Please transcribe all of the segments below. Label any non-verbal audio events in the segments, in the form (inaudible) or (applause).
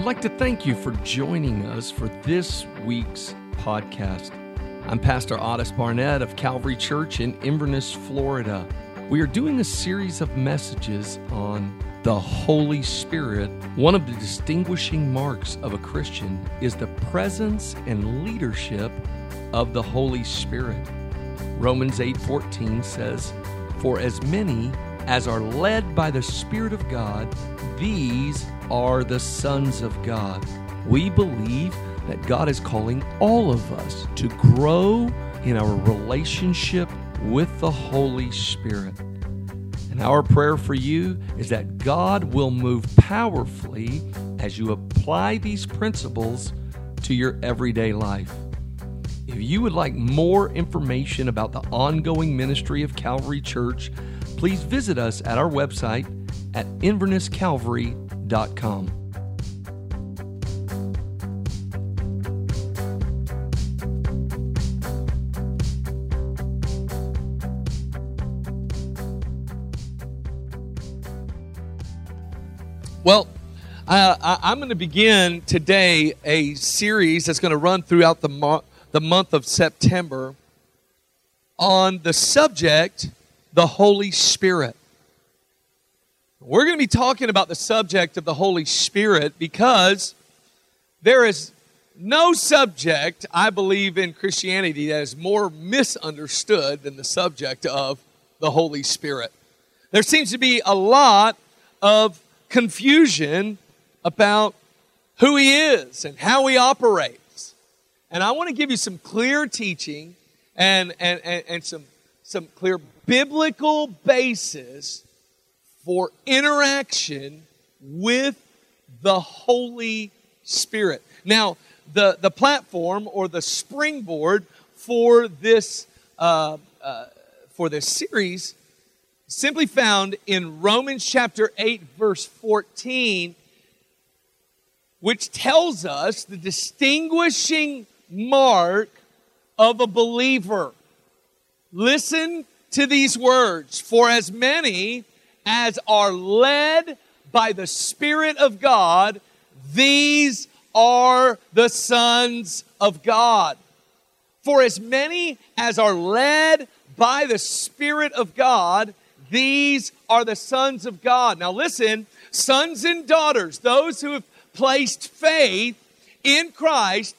I'd like to thank you for joining us for this week's podcast. I'm Pastor Otis Barnett of Calvary Church in Inverness, Florida. We are doing a series of messages on the Holy Spirit. One of the distinguishing marks of a Christian is the presence and leadership of the Holy Spirit. Romans 8:14 says, "For as many as are led by the Spirit of God, these are the sons of God." We believe that God is calling all of us to grow in our relationship with the Holy Spirit. And our prayer for you is that God will move powerfully as you apply these principles to your everyday life. If you would like more information about the ongoing ministry of Calvary Church, please visit us at our website at invernesscalvary.com. Well, uh, I, am going to begin today a series that's going to run throughout the, mo- the month of September on the subject, the Holy Spirit. We're going to be talking about the subject of the Holy Spirit because there is no subject, I believe, in Christianity that is more misunderstood than the subject of the Holy Spirit. There seems to be a lot of confusion about who he is and how he operates. And I want to give you some clear teaching and, and, and, and some, some clear biblical basis for interaction with the Holy Spirit. Now, the, the platform or the springboard for this, uh, uh, for this series simply found in Romans chapter 8, verse 14, which tells us the distinguishing mark of a believer. Listen to these words For as many as are led by the Spirit of God, these are the sons of God. For as many as are led by the Spirit of God, these are the sons of God. Now, listen, sons and daughters, those who have placed faith in Christ,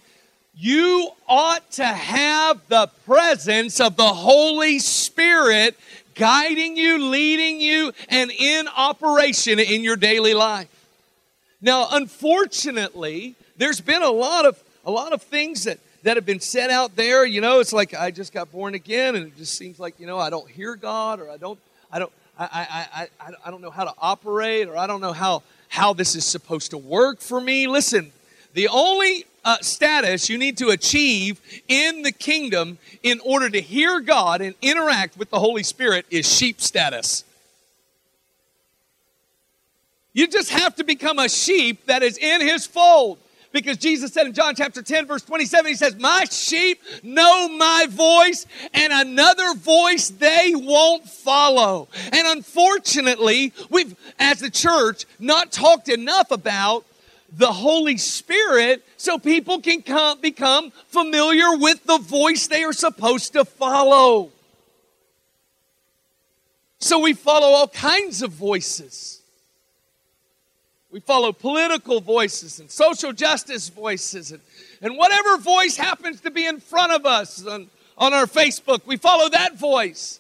you ought to have the presence of the Holy Spirit guiding you, leading you, and in operation in your daily life. Now, unfortunately, there's been a lot of a lot of things that that have been said out there. You know, it's like I just got born again, and it just seems like you know I don't hear God, or I don't I don't, I, I, I, I don't know how to operate or I don't know how, how this is supposed to work for me. Listen, the only uh, status you need to achieve in the kingdom in order to hear God and interact with the Holy Spirit is sheep status. You just have to become a sheep that is in his fold because Jesus said in John chapter 10, verse 27, He says, My sheep know my voice, and another voice they won't follow. And unfortunately, we've, as a church, not talked enough about the Holy Spirit so people can come, become familiar with the voice they are supposed to follow. So we follow all kinds of voices. We follow political voices and social justice voices and, and whatever voice happens to be in front of us on, on our Facebook, we follow that voice.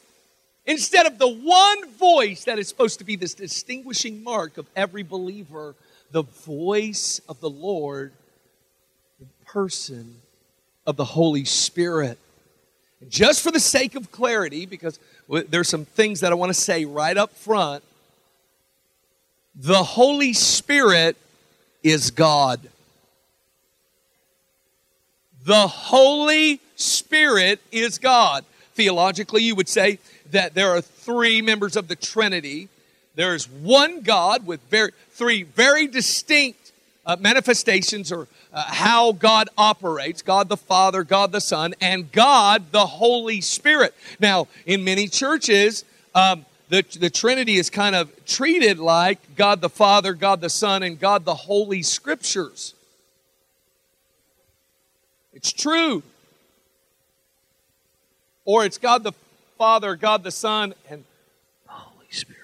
Instead of the one voice that is supposed to be this distinguishing mark of every believer, the voice of the Lord, the person of the Holy Spirit. just for the sake of clarity, because there's some things that I want to say right up front, the Holy Spirit is God. The Holy Spirit is God. Theologically, you would say that there are three members of the Trinity. There is one God with very, three very distinct uh, manifestations or uh, how God operates God the Father, God the Son, and God the Holy Spirit. Now, in many churches, um, the, the Trinity is kind of treated like God the Father, God the Son, and God the Holy Scriptures. It's true. Or it's God the Father, God the Son, and the Holy Spirit.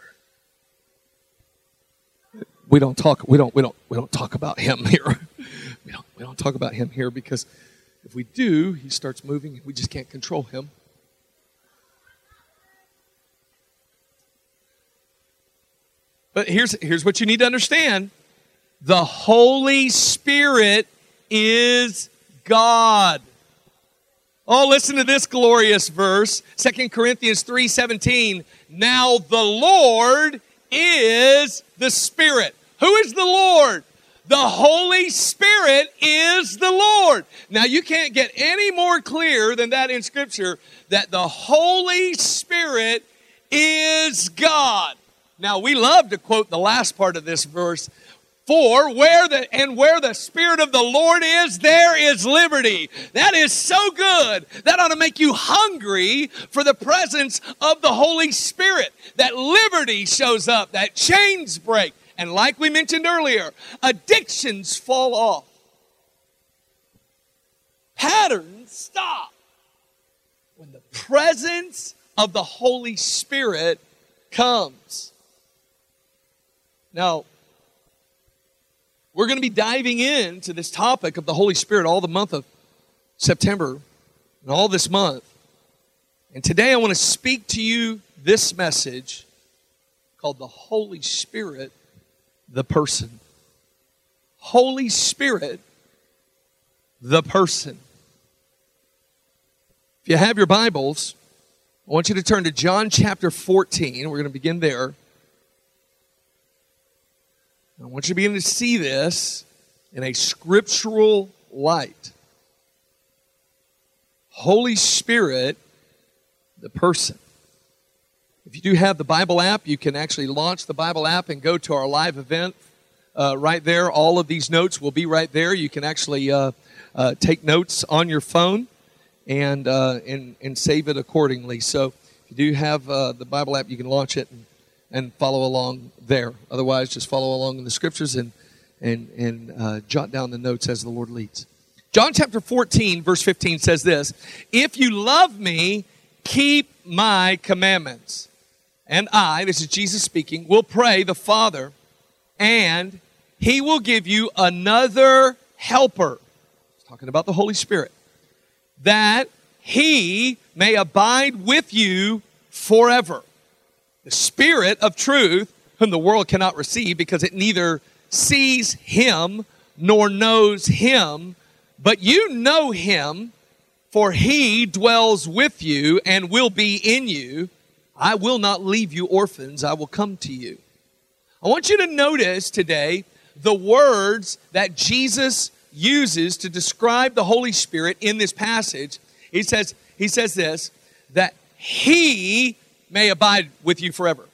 We don't talk. We don't. We don't. We don't talk about Him (laughs) here. We don't. We don't talk about Him here because if we do, He starts moving. We just can't control Him. But here's here's what you need to understand: the Holy Spirit is God. Oh, listen to this glorious verse. Second Corinthians 3:17. Now the Lord is the Spirit. Who is the Lord? The Holy Spirit is the Lord. Now you can't get any more clear than that in scripture that the Holy Spirit is God. Now we love to quote the last part of this verse for where the and where the spirit of the Lord is, there is liberty. That is so good. That ought to make you hungry for the presence of the Holy Spirit. That liberty shows up, that chains break. And like we mentioned earlier, addictions fall off. Patterns stop. When the presence of the Holy Spirit comes. Now, we're going to be diving into this topic of the Holy Spirit all the month of September and all this month. And today I want to speak to you this message called the Holy Spirit, the person. Holy Spirit, the person. If you have your Bibles, I want you to turn to John chapter 14. We're going to begin there. I want you to begin to see this in a scriptural light. Holy Spirit, the person. If you do have the Bible app, you can actually launch the Bible app and go to our live event uh, right there. All of these notes will be right there. You can actually uh, uh, take notes on your phone and, uh, and, and save it accordingly. So if you do have uh, the Bible app, you can launch it and and follow along there. Otherwise, just follow along in the scriptures and and and uh, jot down the notes as the Lord leads. John chapter 14, verse 15 says this If you love me, keep my commandments. And I, this is Jesus speaking, will pray the Father, and he will give you another helper. He's talking about the Holy Spirit, that he may abide with you forever the Spirit of truth, whom the world cannot receive because it neither sees him nor knows him, but you know him, for he dwells with you and will be in you. I will not leave you orphans, I will come to you. I want you to notice today the words that Jesus uses to describe the Holy Spirit in this passage. He says, he says this, that he may abide with you forever.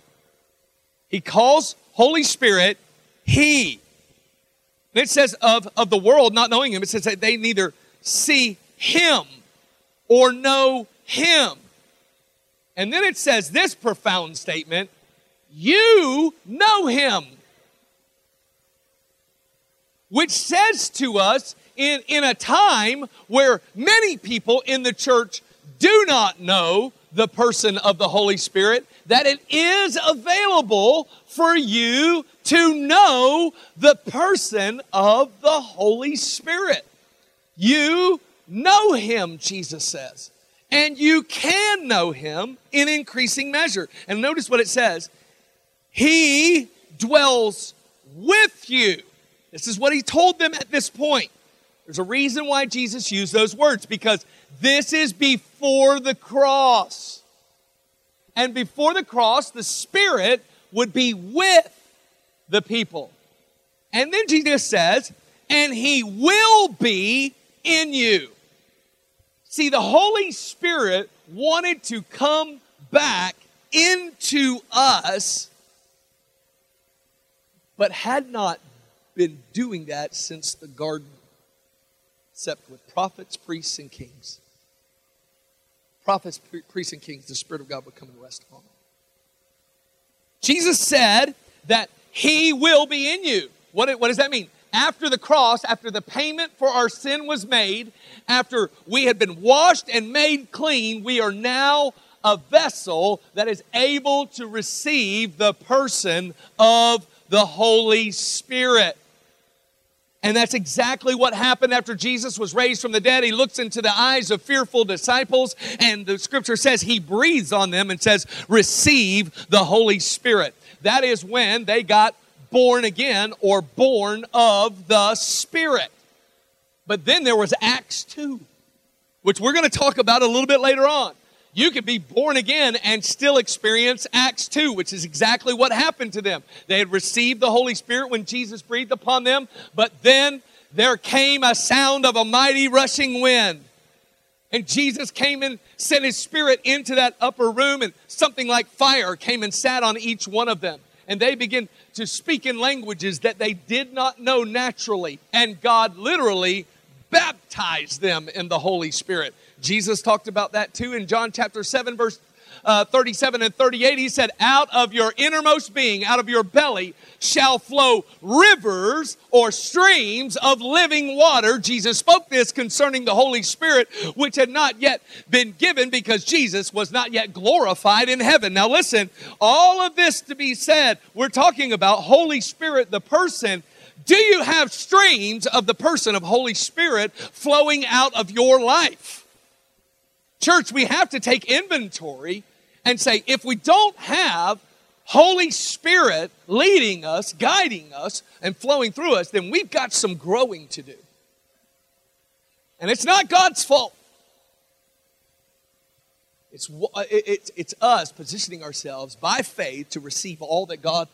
He calls Holy Spirit He. It says of, of the world not knowing Him, it says that they neither see Him or know Him. And then it says this profound statement You know Him. Which says to us in, in a time where many people in the church do not know the person of the Holy Spirit, that it is available for you to know the person of the Holy Spirit. You know Him, Jesus says, and you can know Him in increasing measure. And notice what it says He dwells with you. This is what He told them at this point. There's a reason why Jesus used those words because this is before the cross. And before the cross, the Spirit would be with the people. And then Jesus says, and He will be in you. See, the Holy Spirit wanted to come back into us, but had not been doing that since the garden, except with prophets, priests, and kings prophets, priests, and kings, the Spirit of God would come and rest upon them. Jesus said that he will be in you. What, what does that mean? After the cross, after the payment for our sin was made, after we had been washed and made clean, we are now a vessel that is able to receive the person of the Holy Spirit. And that's exactly what happened after Jesus was raised from the dead. He looks into the eyes of fearful disciples, and the scripture says he breathes on them and says, Receive the Holy Spirit. That is when they got born again or born of the Spirit. But then there was Acts 2, which we're going to talk about a little bit later on. You could be born again and still experience Acts 2, which is exactly what happened to them. They had received the Holy Spirit when Jesus breathed upon them, but then there came a sound of a mighty rushing wind. And Jesus came and sent his spirit into that upper room, and something like fire came and sat on each one of them. And they began to speak in languages that they did not know naturally. And God literally baptized them in the Holy Spirit. Jesus talked about that too in John chapter 7, verse uh, 37 and 38. He said, Out of your innermost being, out of your belly, shall flow rivers or streams of living water. Jesus spoke this concerning the Holy Spirit, which had not yet been given because Jesus was not yet glorified in heaven. Now, listen, all of this to be said, we're talking about Holy Spirit, the person. Do you have streams of the person of Holy Spirit flowing out of your life? Church, we have to take inventory and say, if we don't have Holy Spirit leading us, guiding us, and flowing through us, then we've got some growing to do. And it's not God's fault. It's, it's, it's us positioning ourselves by faith to receive all that God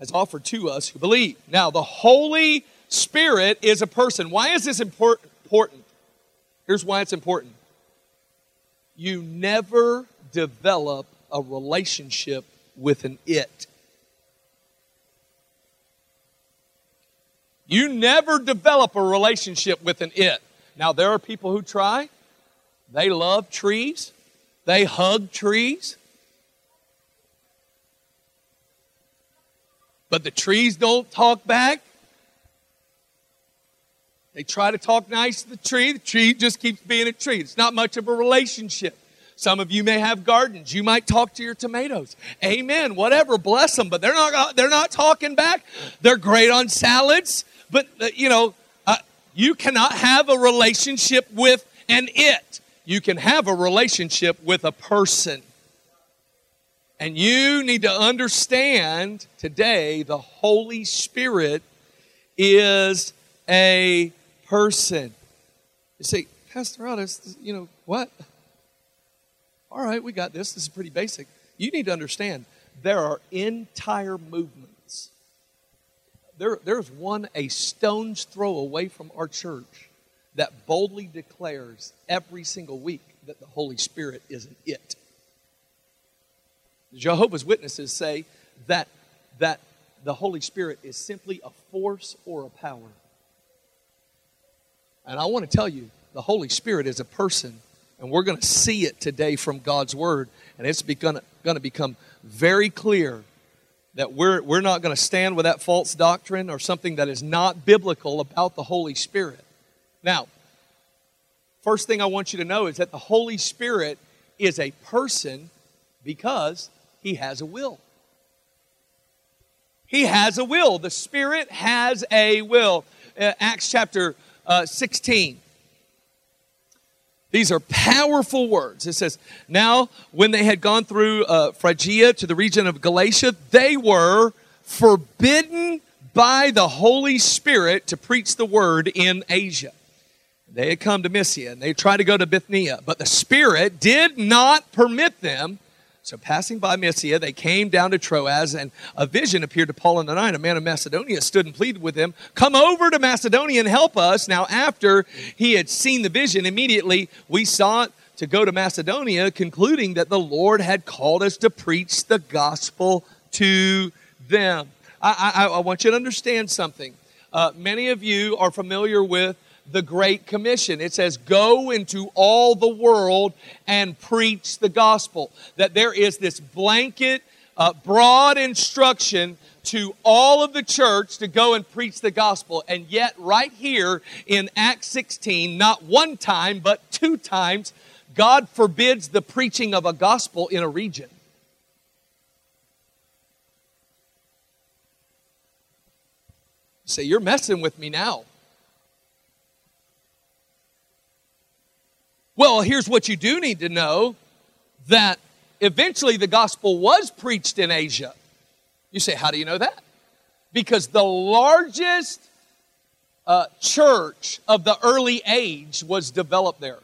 has offered to us who believe. Now, the Holy Spirit is a person. Why is this important? Here's why it's important you never develop a relationship with an it. You never develop a relationship with an it. Now, there are people who try. They love trees, they hug trees. But the trees don't talk back. They try to talk nice to the tree. The tree just keeps being a tree. It's not much of a relationship. Some of you may have gardens. You might talk to your tomatoes. Amen. Whatever. Bless them. But they're not. They're not talking back. They're great on salads. But uh, you know, uh, you cannot have a relationship with an it. You can have a relationship with a person. And you need to understand today the Holy Spirit is a person. You say, Pastor Otis, you know, what? All right, we got this. This is pretty basic. You need to understand there are entire movements. There, there's one a stone's throw away from our church that boldly declares every single week that the Holy Spirit isn't it. Jehovah's Witnesses say that, that the Holy Spirit is simply a force or a power. And I want to tell you, the Holy Spirit is a person, and we're going to see it today from God's Word. And it's going to become very clear that we're, we're not going to stand with that false doctrine or something that is not biblical about the Holy Spirit. Now, first thing I want you to know is that the Holy Spirit is a person because he has a will. He has a will. The Spirit has a will. Uh, Acts chapter uh, 16. These are powerful words. It says, Now, when they had gone through uh, Phrygia to the region of Galatia, they were forbidden by the Holy Spirit to preach the word in Asia. They had come to Mysia and they tried to go to Bithynia, but the Spirit did not permit them so, passing by Mysia, they came down to Troas, and a vision appeared to Paul in the night. A man of Macedonia stood and pleaded with him, Come over to Macedonia and help us. Now, after he had seen the vision, immediately we sought to go to Macedonia, concluding that the Lord had called us to preach the gospel to them. I, I, I want you to understand something. Uh, many of you are familiar with the Great Commission. It says, Go into all the world and preach the gospel. That there is this blanket uh, broad instruction to all of the church to go and preach the gospel. And yet, right here in Acts 16, not one time, but two times, God forbids the preaching of a gospel in a region. say, You're messing with me now. Well, here's what you do need to know that eventually the gospel was preached in Asia. You say, How do you know that? Because the largest uh, church of the early age was developed there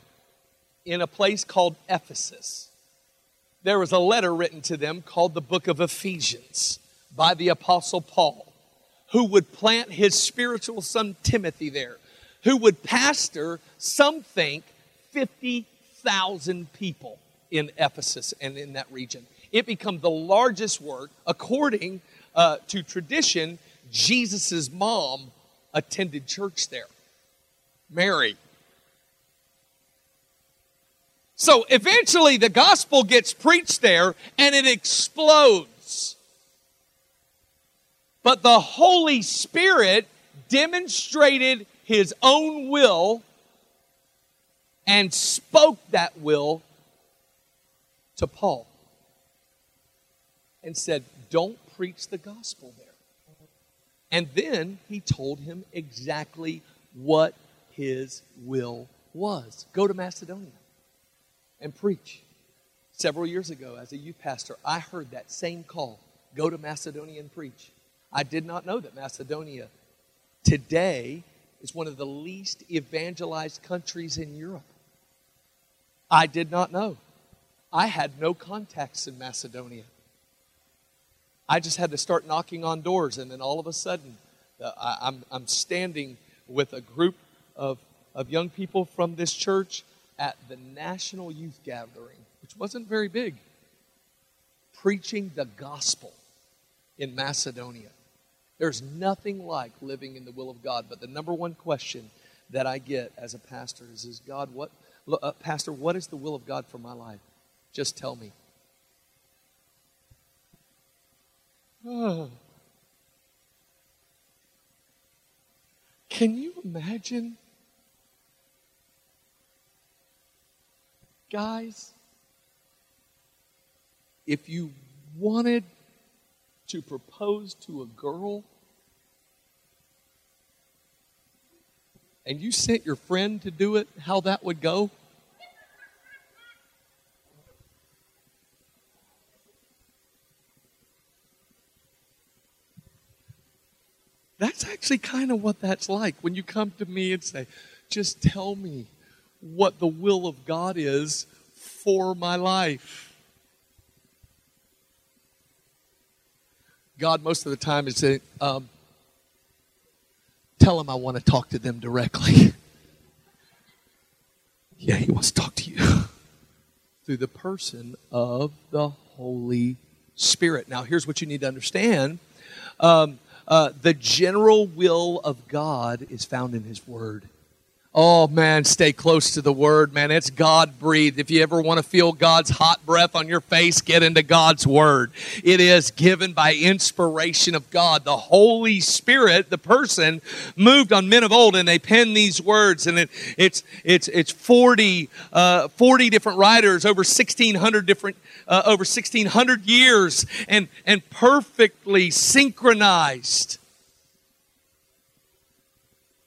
in a place called Ephesus. There was a letter written to them called the book of Ephesians by the Apostle Paul who would plant his spiritual son Timothy there, who would pastor, some think, 50,000 people in Ephesus and in that region. It became the largest work. According uh, to tradition, Jesus' mom attended church there, Mary. So eventually the gospel gets preached there and it explodes. But the Holy Spirit demonstrated his own will and spoke that will to Paul and said, Don't preach the gospel there. And then he told him exactly what his will was go to Macedonia and preach. Several years ago, as a youth pastor, I heard that same call go to Macedonia and preach. I did not know that Macedonia today is one of the least evangelized countries in Europe. I did not know. I had no contacts in Macedonia. I just had to start knocking on doors, and then all of a sudden, uh, I, I'm, I'm standing with a group of, of young people from this church at the National Youth Gathering, which wasn't very big, preaching the gospel in Macedonia. There's nothing like living in the will of God. But the number one question that I get as a pastor is, is God, what, uh, Pastor, what is the will of God for my life? Just tell me. (sighs) Can you imagine? Guys, if you wanted to propose to a girl and you sent your friend to do it, how that would go? That's actually kind of what that's like when you come to me and say, just tell me what the will of God is for my life. God, most of the time, is saying, um, Tell him I want to talk to them directly. (laughs) yeah, He wants to talk to you (laughs) through the person of the Holy Spirit. Now, here's what you need to understand um, uh, the general will of God is found in His Word. Oh man, stay close to the word, man. It's God breathed. If you ever want to feel God's hot breath on your face, get into God's word. It is given by inspiration of God. The Holy Spirit, the person, moved on men of old and they penned these words. And it, it's, it's, it's 40, uh, 40 different writers, over 1,600 different, uh, over 1,600 years, and, and perfectly synchronized.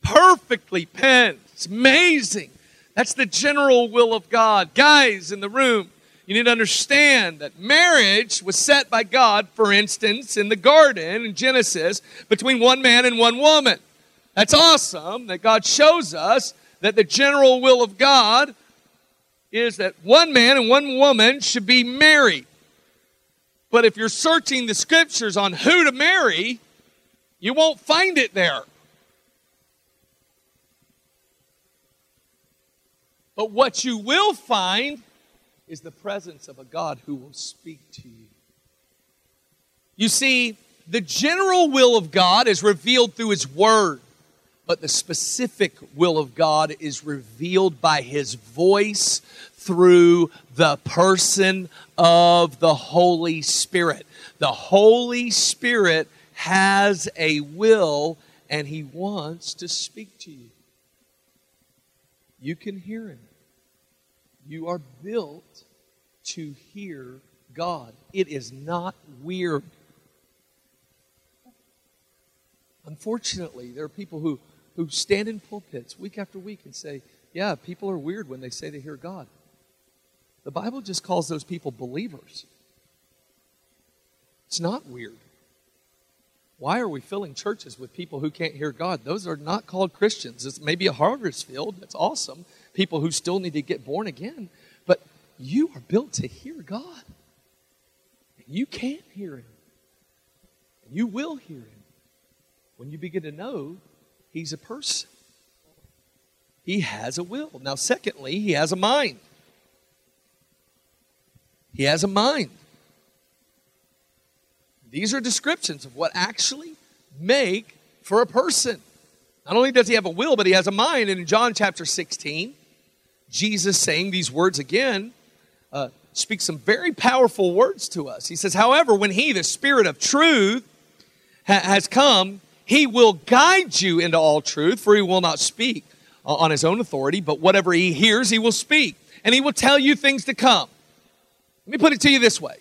Perfectly penned it's amazing. That's the general will of God. Guys in the room, you need to understand that marriage was set by God, for instance, in the garden in Genesis, between one man and one woman. That's awesome that God shows us that the general will of God is that one man and one woman should be married. But if you're searching the scriptures on who to marry, you won't find it there. But what you will find is the presence of a God who will speak to you. You see, the general will of God is revealed through His Word, but the specific will of God is revealed by His voice through the person of the Holy Spirit. The Holy Spirit has a will and he wants to speak to you. You can hear him. You are built to hear God. It is not weird. Unfortunately, there are people who, who stand in pulpits week after week and say, Yeah, people are weird when they say they hear God. The Bible just calls those people believers. It's not weird. Why are we filling churches with people who can't hear God? Those are not called Christians. It's maybe a harvest field. That's awesome. People who still need to get born again. But you are built to hear God. And you can hear Him. And you will hear Him when you begin to know He's a person. He has a will. Now, secondly, He has a mind. He has a mind. These are descriptions of what actually make for a person. Not only does he have a will, but he has a mind. And in John chapter 16, Jesus saying these words again uh, speaks some very powerful words to us. He says, However, when he, the Spirit of truth, ha- has come, he will guide you into all truth, for he will not speak on his own authority, but whatever he hears, he will speak. And he will tell you things to come. Let me put it to you this way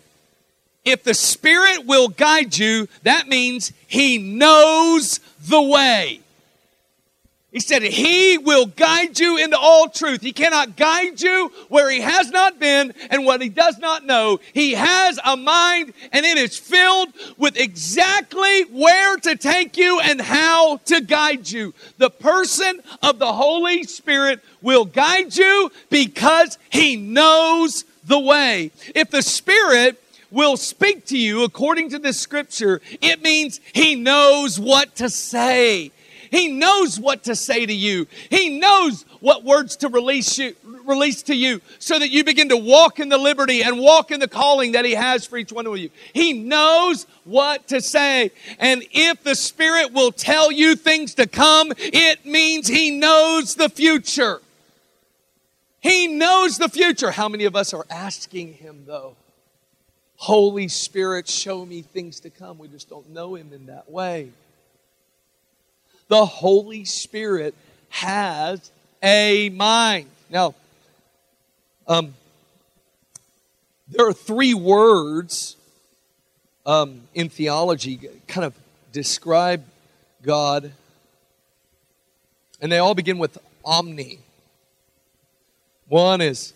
if the Spirit will guide you, that means He knows the way. He said, He will guide you into all truth. He cannot guide you where He has not been and what He does not know. He has a mind and it is filled with exactly where to take you and how to guide you. The person of the Holy Spirit will guide you because He knows the way. If the Spirit will speak to you according to this scripture, it means he knows what to say. He knows what to say to you. He knows what words to release you, release to you so that you begin to walk in the liberty and walk in the calling that he has for each one of you. He knows what to say. And if the Spirit will tell you things to come, it means he knows the future. He knows the future. How many of us are asking him though? Holy Spirit, show me things to come. We just don't know Him in that way. The Holy Spirit has a mind. Now, um, there are three words um, in theology kind of describe God, and they all begin with omni. One is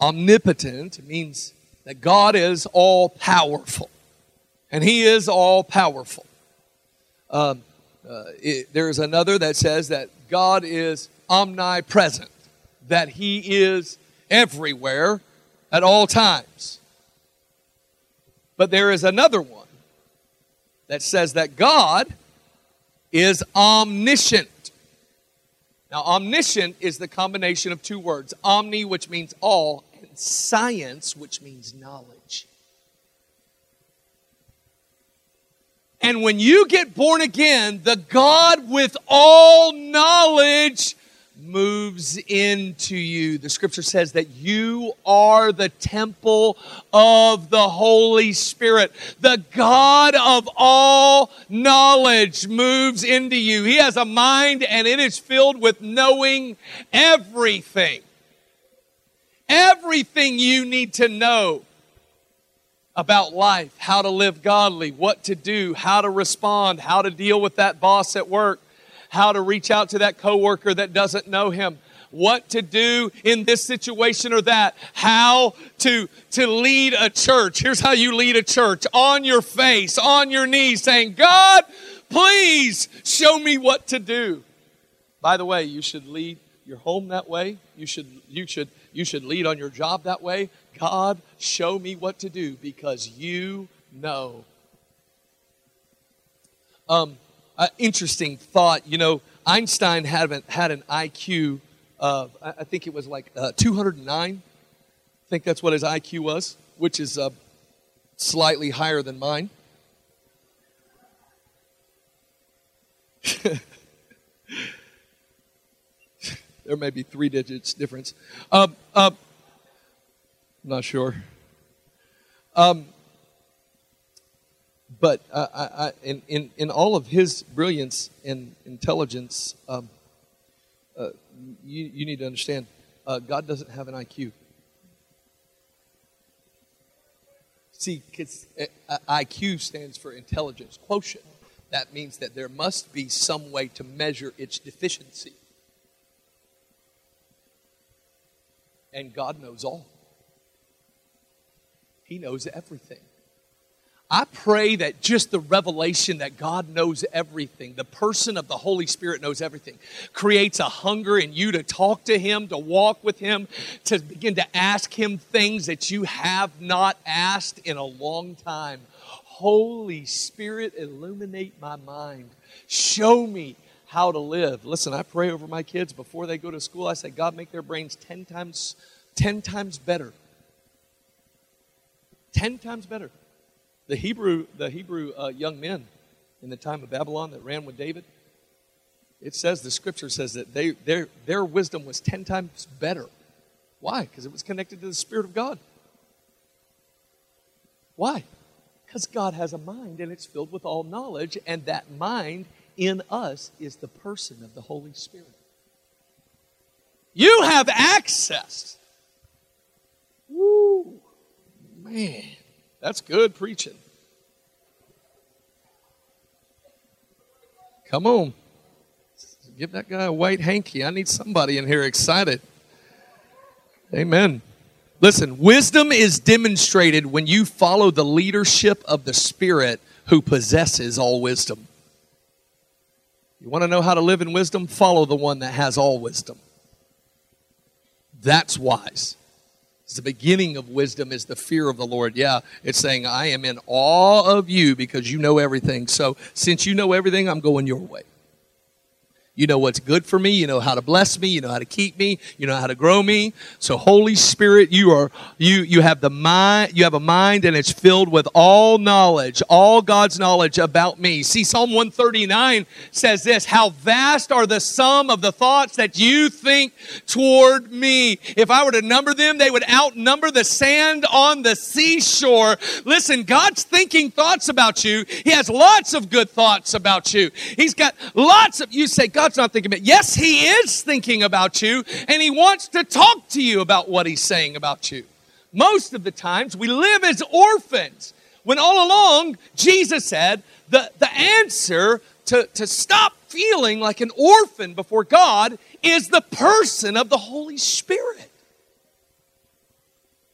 omnipotent, it means that God is all powerful. And He is all powerful. Um, uh, it, there's another that says that God is omnipresent, that He is everywhere at all times. But there is another one that says that God is omniscient. Now, omniscient is the combination of two words omni, which means all, and science, which means knowledge. And when you get born again, the God with all knowledge moves into you. The scripture says that you are the temple of the Holy Spirit. The God of all knowledge moves into you. He has a mind and it is filled with knowing everything everything you need to know about life, how to live godly, what to do, how to respond, how to deal with that boss at work, how to reach out to that coworker that doesn't know him, what to do in this situation or that, how to, to lead a church. Here's how you lead a church on your face, on your knees, saying, God, please show me what to do. By the way, you should lead your home that way. You should, you should you should lead on your job that way. God, show me what to do because you know. Um, uh, interesting thought. You know, Einstein had, had an IQ of, I think it was like uh, 209. I think that's what his IQ was, which is uh, slightly higher than mine. (laughs) There may be three digits difference. Um, uh, I'm not sure. Um, but I, I, in, in, in all of his brilliance and intelligence, um, uh, you, you need to understand uh, God doesn't have an IQ. See, uh, IQ stands for intelligence quotient. That means that there must be some way to measure its deficiency. And God knows all, He knows everything. I pray that just the revelation that God knows everything, the person of the Holy Spirit knows everything, creates a hunger in you to talk to Him, to walk with Him, to begin to ask Him things that you have not asked in a long time. Holy Spirit, illuminate my mind. Show me how to live. Listen, I pray over my kids before they go to school. I say, God, make their brains 10 times, 10 times better. 10 times better. The Hebrew, the Hebrew uh, young men in the time of Babylon that ran with David, it says, the scripture says that they, their, their wisdom was 10 times better. Why? Because it was connected to the Spirit of God. Why? Because God has a mind and it's filled with all knowledge, and that mind in us is the person of the Holy Spirit. You have access. Woo, man. That's good preaching. Come on. Give that guy a white hanky. I need somebody in here excited. Amen. Listen, wisdom is demonstrated when you follow the leadership of the Spirit who possesses all wisdom. You want to know how to live in wisdom? Follow the one that has all wisdom. That's wise. It's the beginning of wisdom is the fear of the Lord. Yeah, it's saying, I am in awe of you because you know everything. So since you know everything, I'm going your way. You know what's good for me. You know how to bless me. You know how to keep me. You know how to grow me. So Holy Spirit, you are you you have the mind. You have a mind, and it's filled with all knowledge, all God's knowledge about me. See, Psalm one thirty nine says this: How vast are the sum of the thoughts that you think toward me. If I were to number them, they would outnumber the sand on the seashore. Listen, God's thinking thoughts about you. He has lots of good thoughts about you. He's got lots of. You say, God God's not thinking about. Yes, He is thinking about you, and He wants to talk to you about what He's saying about you. Most of the times, we live as orphans. When all along, Jesus said the, the answer to, to stop feeling like an orphan before God is the person of the Holy Spirit.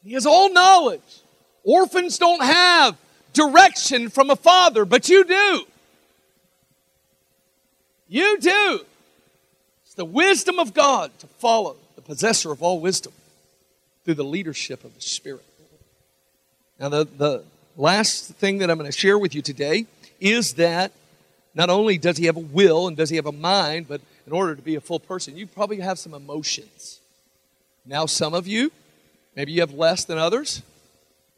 He has all knowledge. Orphans don't have direction from a father, but you do. You do. It's the wisdom of God to follow the possessor of all wisdom through the leadership of the Spirit. Now, the, the last thing that I'm going to share with you today is that not only does he have a will and does he have a mind, but in order to be a full person, you probably have some emotions. Now, some of you, maybe you have less than others.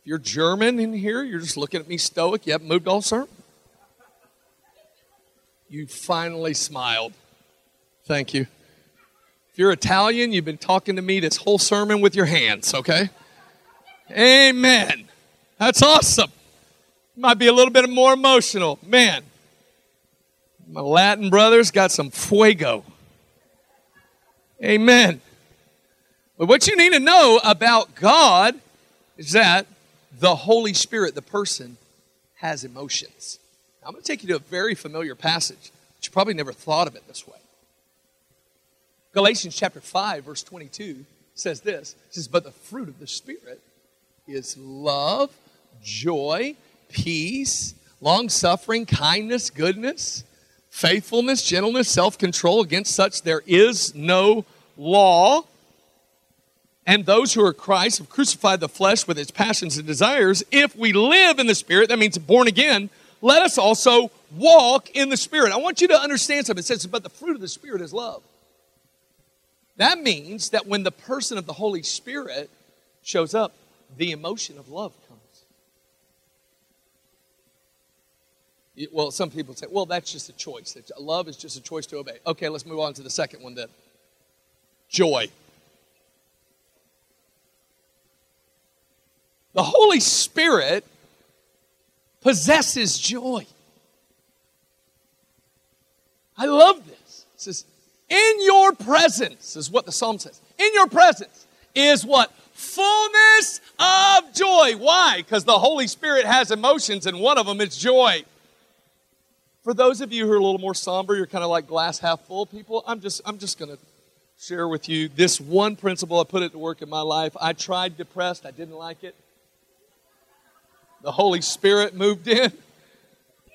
If you're German in here, you're just looking at me stoic. You haven't moved all sermon. You finally smiled. Thank you. If you're Italian, you've been talking to me this whole sermon with your hands, okay? Amen. That's awesome. Might be a little bit more emotional. Man, my Latin brothers got some fuego. Amen. But what you need to know about God is that the Holy Spirit, the person, has emotions. I'm going to take you to a very familiar passage, you probably never thought of it this way. Galatians chapter 5, verse 22 says this it says, But the fruit of the Spirit is love, joy, peace, long suffering, kindness, goodness, faithfulness, gentleness, self control. Against such there is no law. And those who are Christ have crucified the flesh with its passions and desires. If we live in the Spirit, that means born again, let us also walk in the Spirit. I want you to understand something. It says, but the fruit of the Spirit is love. That means that when the person of the Holy Spirit shows up, the emotion of love comes. Well, some people say, well, that's just a choice. Love is just a choice to obey. Okay, let's move on to the second one then joy. The Holy Spirit possesses joy. I love this. It says, In your presence, is what the psalm says. In your presence is what? Fullness of joy. Why? Because the Holy Spirit has emotions, and one of them is joy. For those of you who are a little more somber, you're kind of like glass half full people, I'm just, I'm just going to share with you this one principle. I put it to work in my life. I tried depressed, I didn't like it. The Holy Spirit moved in,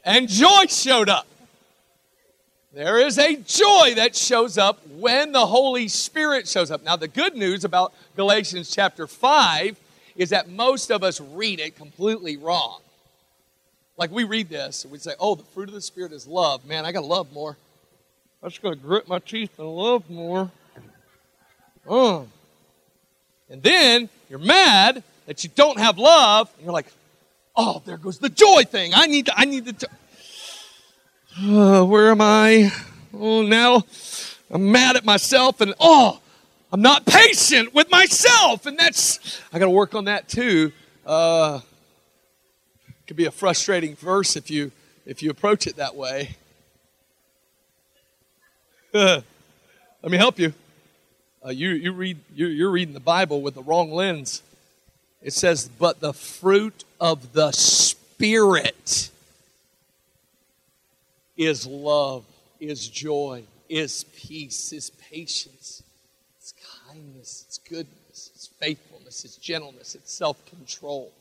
and joy showed up. There is a joy that shows up when the Holy Spirit shows up. Now, the good news about Galatians chapter 5 is that most of us read it completely wrong. Like we read this we say, oh, the fruit of the Spirit is love. Man, I got to love more. I'm just going to grit my teeth and love more. Oh. And then you're mad that you don't have love, and you're like, oh, there goes the joy thing. I need to, I need to. Uh, where am I? Oh, now I'm mad at myself, and oh, I'm not patient with myself, and that's I got to work on that too. Uh, it could be a frustrating verse if you if you approach it that way. (laughs) Let me help you. Uh, you, you read, you, you're reading the Bible with the wrong lens. It says, but the fruit of the Spirit is love, is joy, is peace, is patience, it's kindness, it's goodness, it's faithfulness, it's gentleness, it's self control.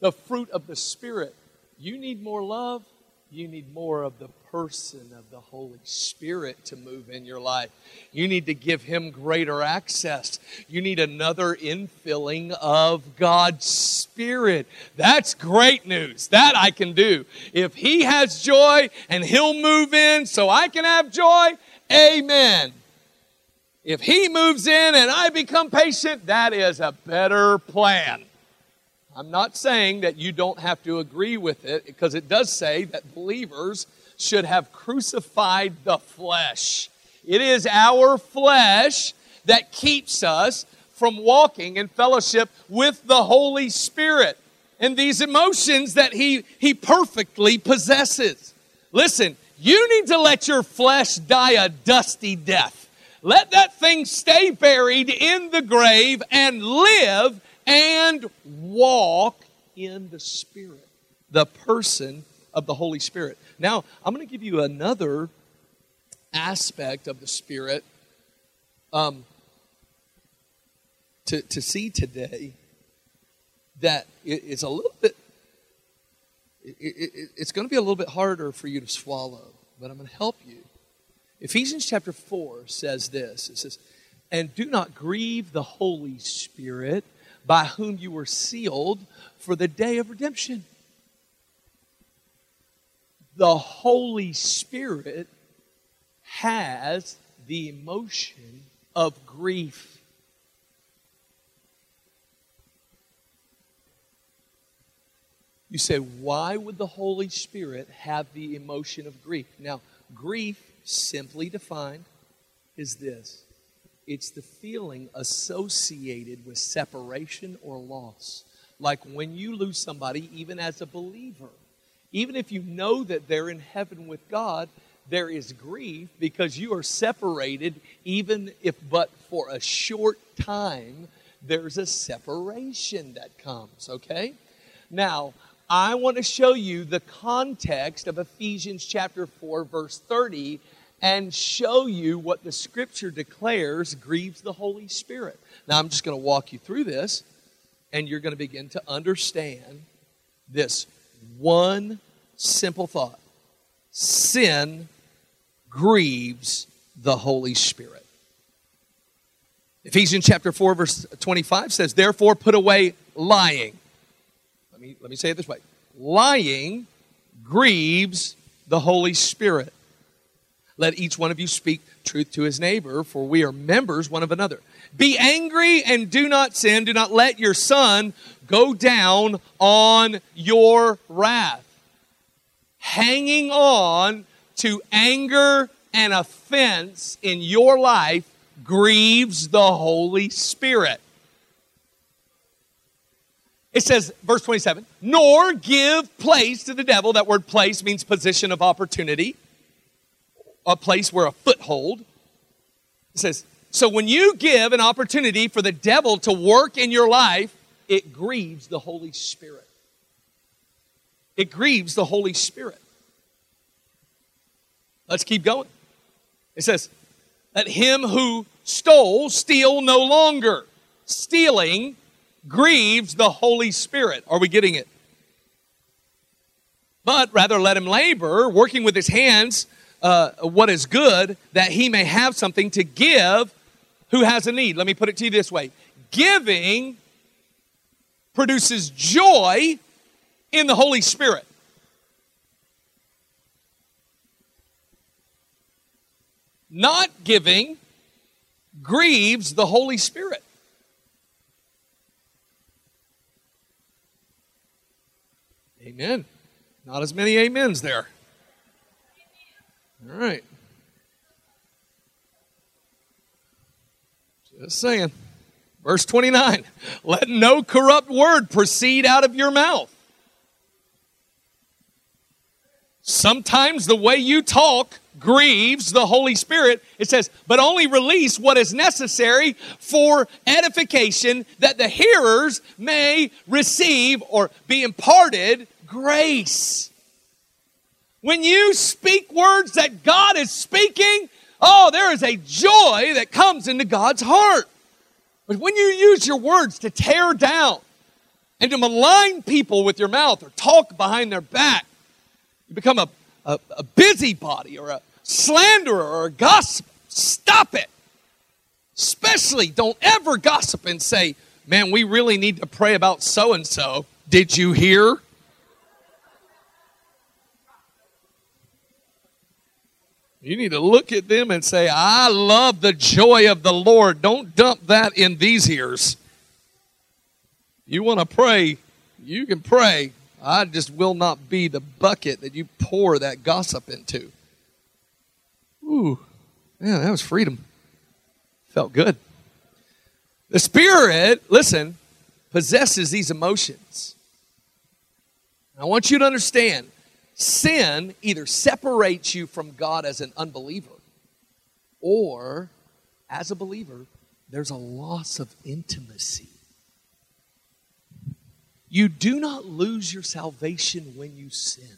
The fruit of the Spirit. You need more love, you need more of the person of the Holy Spirit to move in your life. You need to give Him greater access. You need another infilling of God's Spirit. That's great news. That I can do. If He has joy and He'll move in so I can have joy, amen. If He moves in and I become patient, that is a better plan. I'm not saying that you don't have to agree with it because it does say that believers should have crucified the flesh. It is our flesh that keeps us from walking in fellowship with the Holy Spirit and these emotions that He, he perfectly possesses. Listen, you need to let your flesh die a dusty death. Let that thing stay buried in the grave and live and walk in the Spirit, the person of the Holy Spirit. Now, I'm going to give you another aspect of the Spirit um, to, to see today that it's a little bit, it, it, it's going to be a little bit harder for you to swallow, but I'm going to help you. Ephesians chapter 4 says this it says, And do not grieve the Holy Spirit by whom you were sealed for the day of redemption. The Holy Spirit has the emotion of grief. You say, why would the Holy Spirit have the emotion of grief? Now, grief, simply defined, is this it's the feeling associated with separation or loss. Like when you lose somebody, even as a believer, even if you know that they're in heaven with God, there is grief because you are separated, even if but for a short time, there's a separation that comes, okay? Now, I want to show you the context of Ephesians chapter 4, verse 30, and show you what the scripture declares grieves the Holy Spirit. Now, I'm just going to walk you through this, and you're going to begin to understand this one simple thought sin grieves the Holy Spirit. Ephesians chapter 4, verse 25 says, Therefore, put away lying. Let me, let me say it this way lying grieves the Holy Spirit. Let each one of you speak truth to his neighbor, for we are members one of another. Be angry and do not sin. Do not let your sun go down on your wrath. Hanging on to anger and offense in your life grieves the Holy Spirit. It says, verse 27, nor give place to the devil. That word place means position of opportunity, a place where a foothold. It says, so when you give an opportunity for the devil to work in your life, it grieves the Holy Spirit. It grieves the Holy Spirit. Let's keep going. It says, Let him who stole steal no longer. Stealing grieves the Holy Spirit. Are we getting it? But rather let him labor, working with his hands uh, what is good, that he may have something to give who has a need. Let me put it to you this way giving produces joy in the Holy Spirit. Not giving grieves the Holy Spirit. Amen. Not as many amens there. All right. Just saying. Verse 29 Let no corrupt word proceed out of your mouth. Sometimes the way you talk grieves the Holy Spirit. It says, but only release what is necessary for edification that the hearers may receive or be imparted grace. When you speak words that God is speaking, oh, there is a joy that comes into God's heart. But when you use your words to tear down and to malign people with your mouth or talk behind their back, you become a, a, a busybody or a slanderer or a gossip. Stop it. Especially don't ever gossip and say, man, we really need to pray about so and so. Did you hear? You need to look at them and say, I love the joy of the Lord. Don't dump that in these ears. You want to pray, you can pray. I just will not be the bucket that you pour that gossip into. Ooh, man, that was freedom. Felt good. The Spirit, listen, possesses these emotions. I want you to understand sin either separates you from God as an unbeliever, or as a believer, there's a loss of intimacy. You do not lose your salvation when you sin.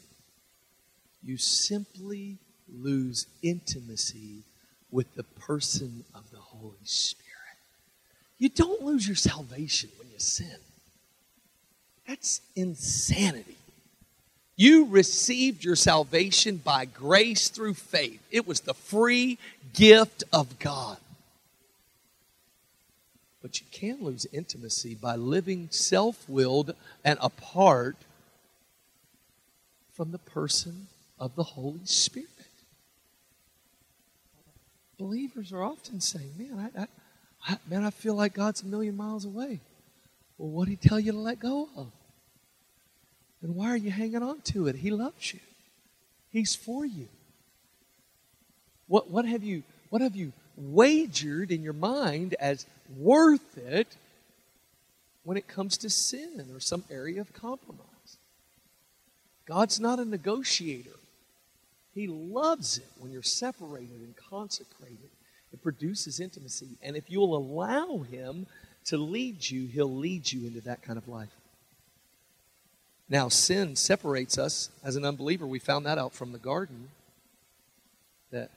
You simply lose intimacy with the person of the Holy Spirit. You don't lose your salvation when you sin. That's insanity. You received your salvation by grace through faith. It was the free gift of God. But you can lose intimacy by living self willed and apart from the person of the Holy Spirit. Believers are often saying, Man, I, I, I man, I feel like God's a million miles away. Well, what did he tell you to let go of? Then why are you hanging on to it? He loves you. He's for you. What, what have you what have you wagered in your mind as worth it when it comes to sin or some area of compromise? God's not a negotiator. He loves it when you're separated and consecrated. It produces intimacy. And if you'll allow Him to lead you, He'll lead you into that kind of life. Now, sin separates us as an unbeliever. We found that out from the garden. That,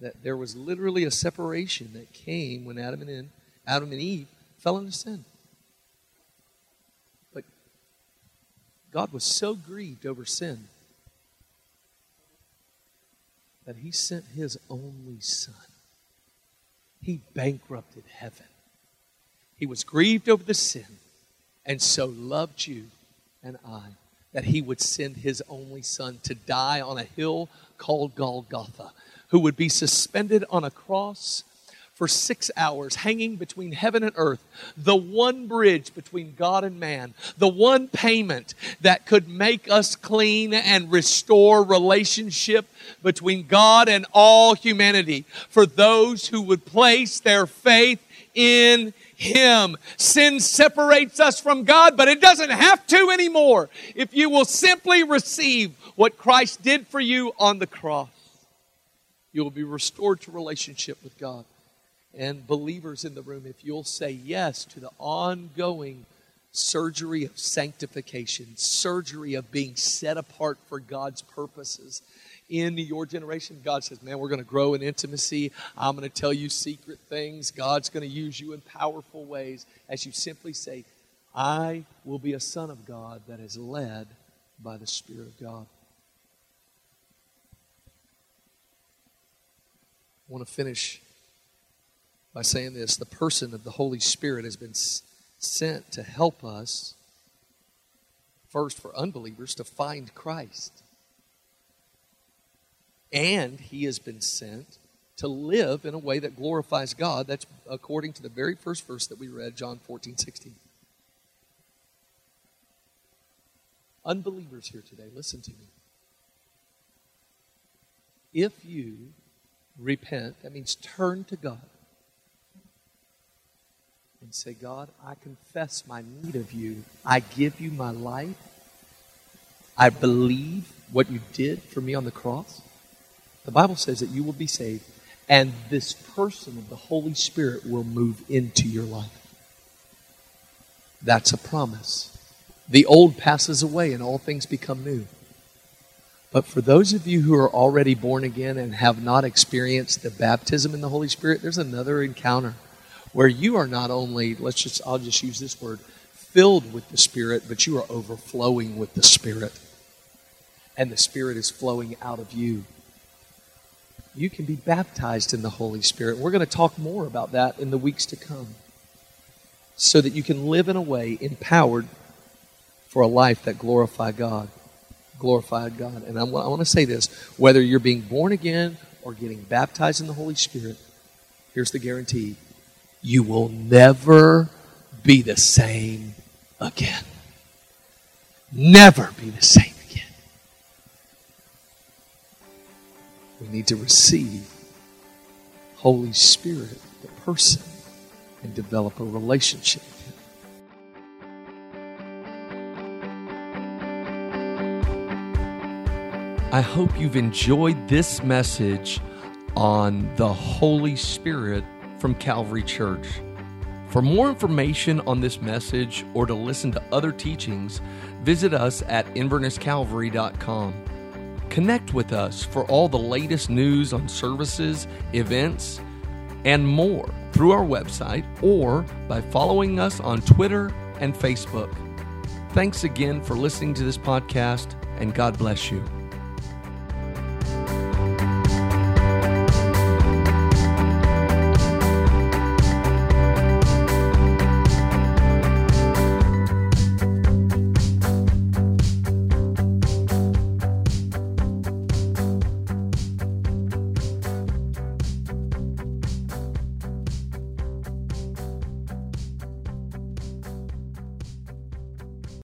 that there was literally a separation that came when Adam and, in, Adam and Eve fell into sin. But God was so grieved over sin that he sent his only son. He bankrupted heaven. He was grieved over the sin and so loved you and I that he would send his only son to die on a hill called Golgotha, who would be suspended on a cross for six hours, hanging between heaven and earth, the one bridge between God and man, the one payment that could make us clean and restore relationship between God and all humanity for those who would place their faith in Him. Sin separates us from God, but it doesn't have to anymore. If you will simply receive what Christ did for you on the cross, you will be restored to relationship with God. And believers in the room, if you'll say yes to the ongoing surgery of sanctification, surgery of being set apart for God's purposes, in your generation. God says, Man, we're going to grow in intimacy. I'm going to tell you secret things. God's going to use you in powerful ways as you simply say, I will be a son of God that is led by the Spirit of God. I want to finish by saying this the person of the Holy Spirit has been sent to help us, first for unbelievers, to find Christ and he has been sent to live in a way that glorifies God. That's according to the very first verse that we read, John 14, 16. Unbelievers here today, listen to me. If you repent, that means turn to God and say, God, I confess my need of you. I give you my life. I believe what you did for me on the cross. The Bible says that you will be saved, and this person of the Holy Spirit will move into your life. That's a promise. The old passes away and all things become new. But for those of you who are already born again and have not experienced the baptism in the Holy Spirit, there's another encounter where you are not only, let's just, I'll just use this word, filled with the Spirit, but you are overflowing with the Spirit. And the Spirit is flowing out of you you can be baptized in the Holy Spirit. We're going to talk more about that in the weeks to come so that you can live in a way empowered for a life that glorify God. Glorified God. And I I want to say this whether you're being born again or getting baptized in the Holy Spirit, here's the guarantee you will never be the same again. Never be the same. We need to receive Holy Spirit, the person, and develop a relationship with Him. I hope you've enjoyed this message on the Holy Spirit from Calvary Church. For more information on this message or to listen to other teachings, visit us at invernesscalvary.com. Connect with us for all the latest news on services, events, and more through our website or by following us on Twitter and Facebook. Thanks again for listening to this podcast, and God bless you.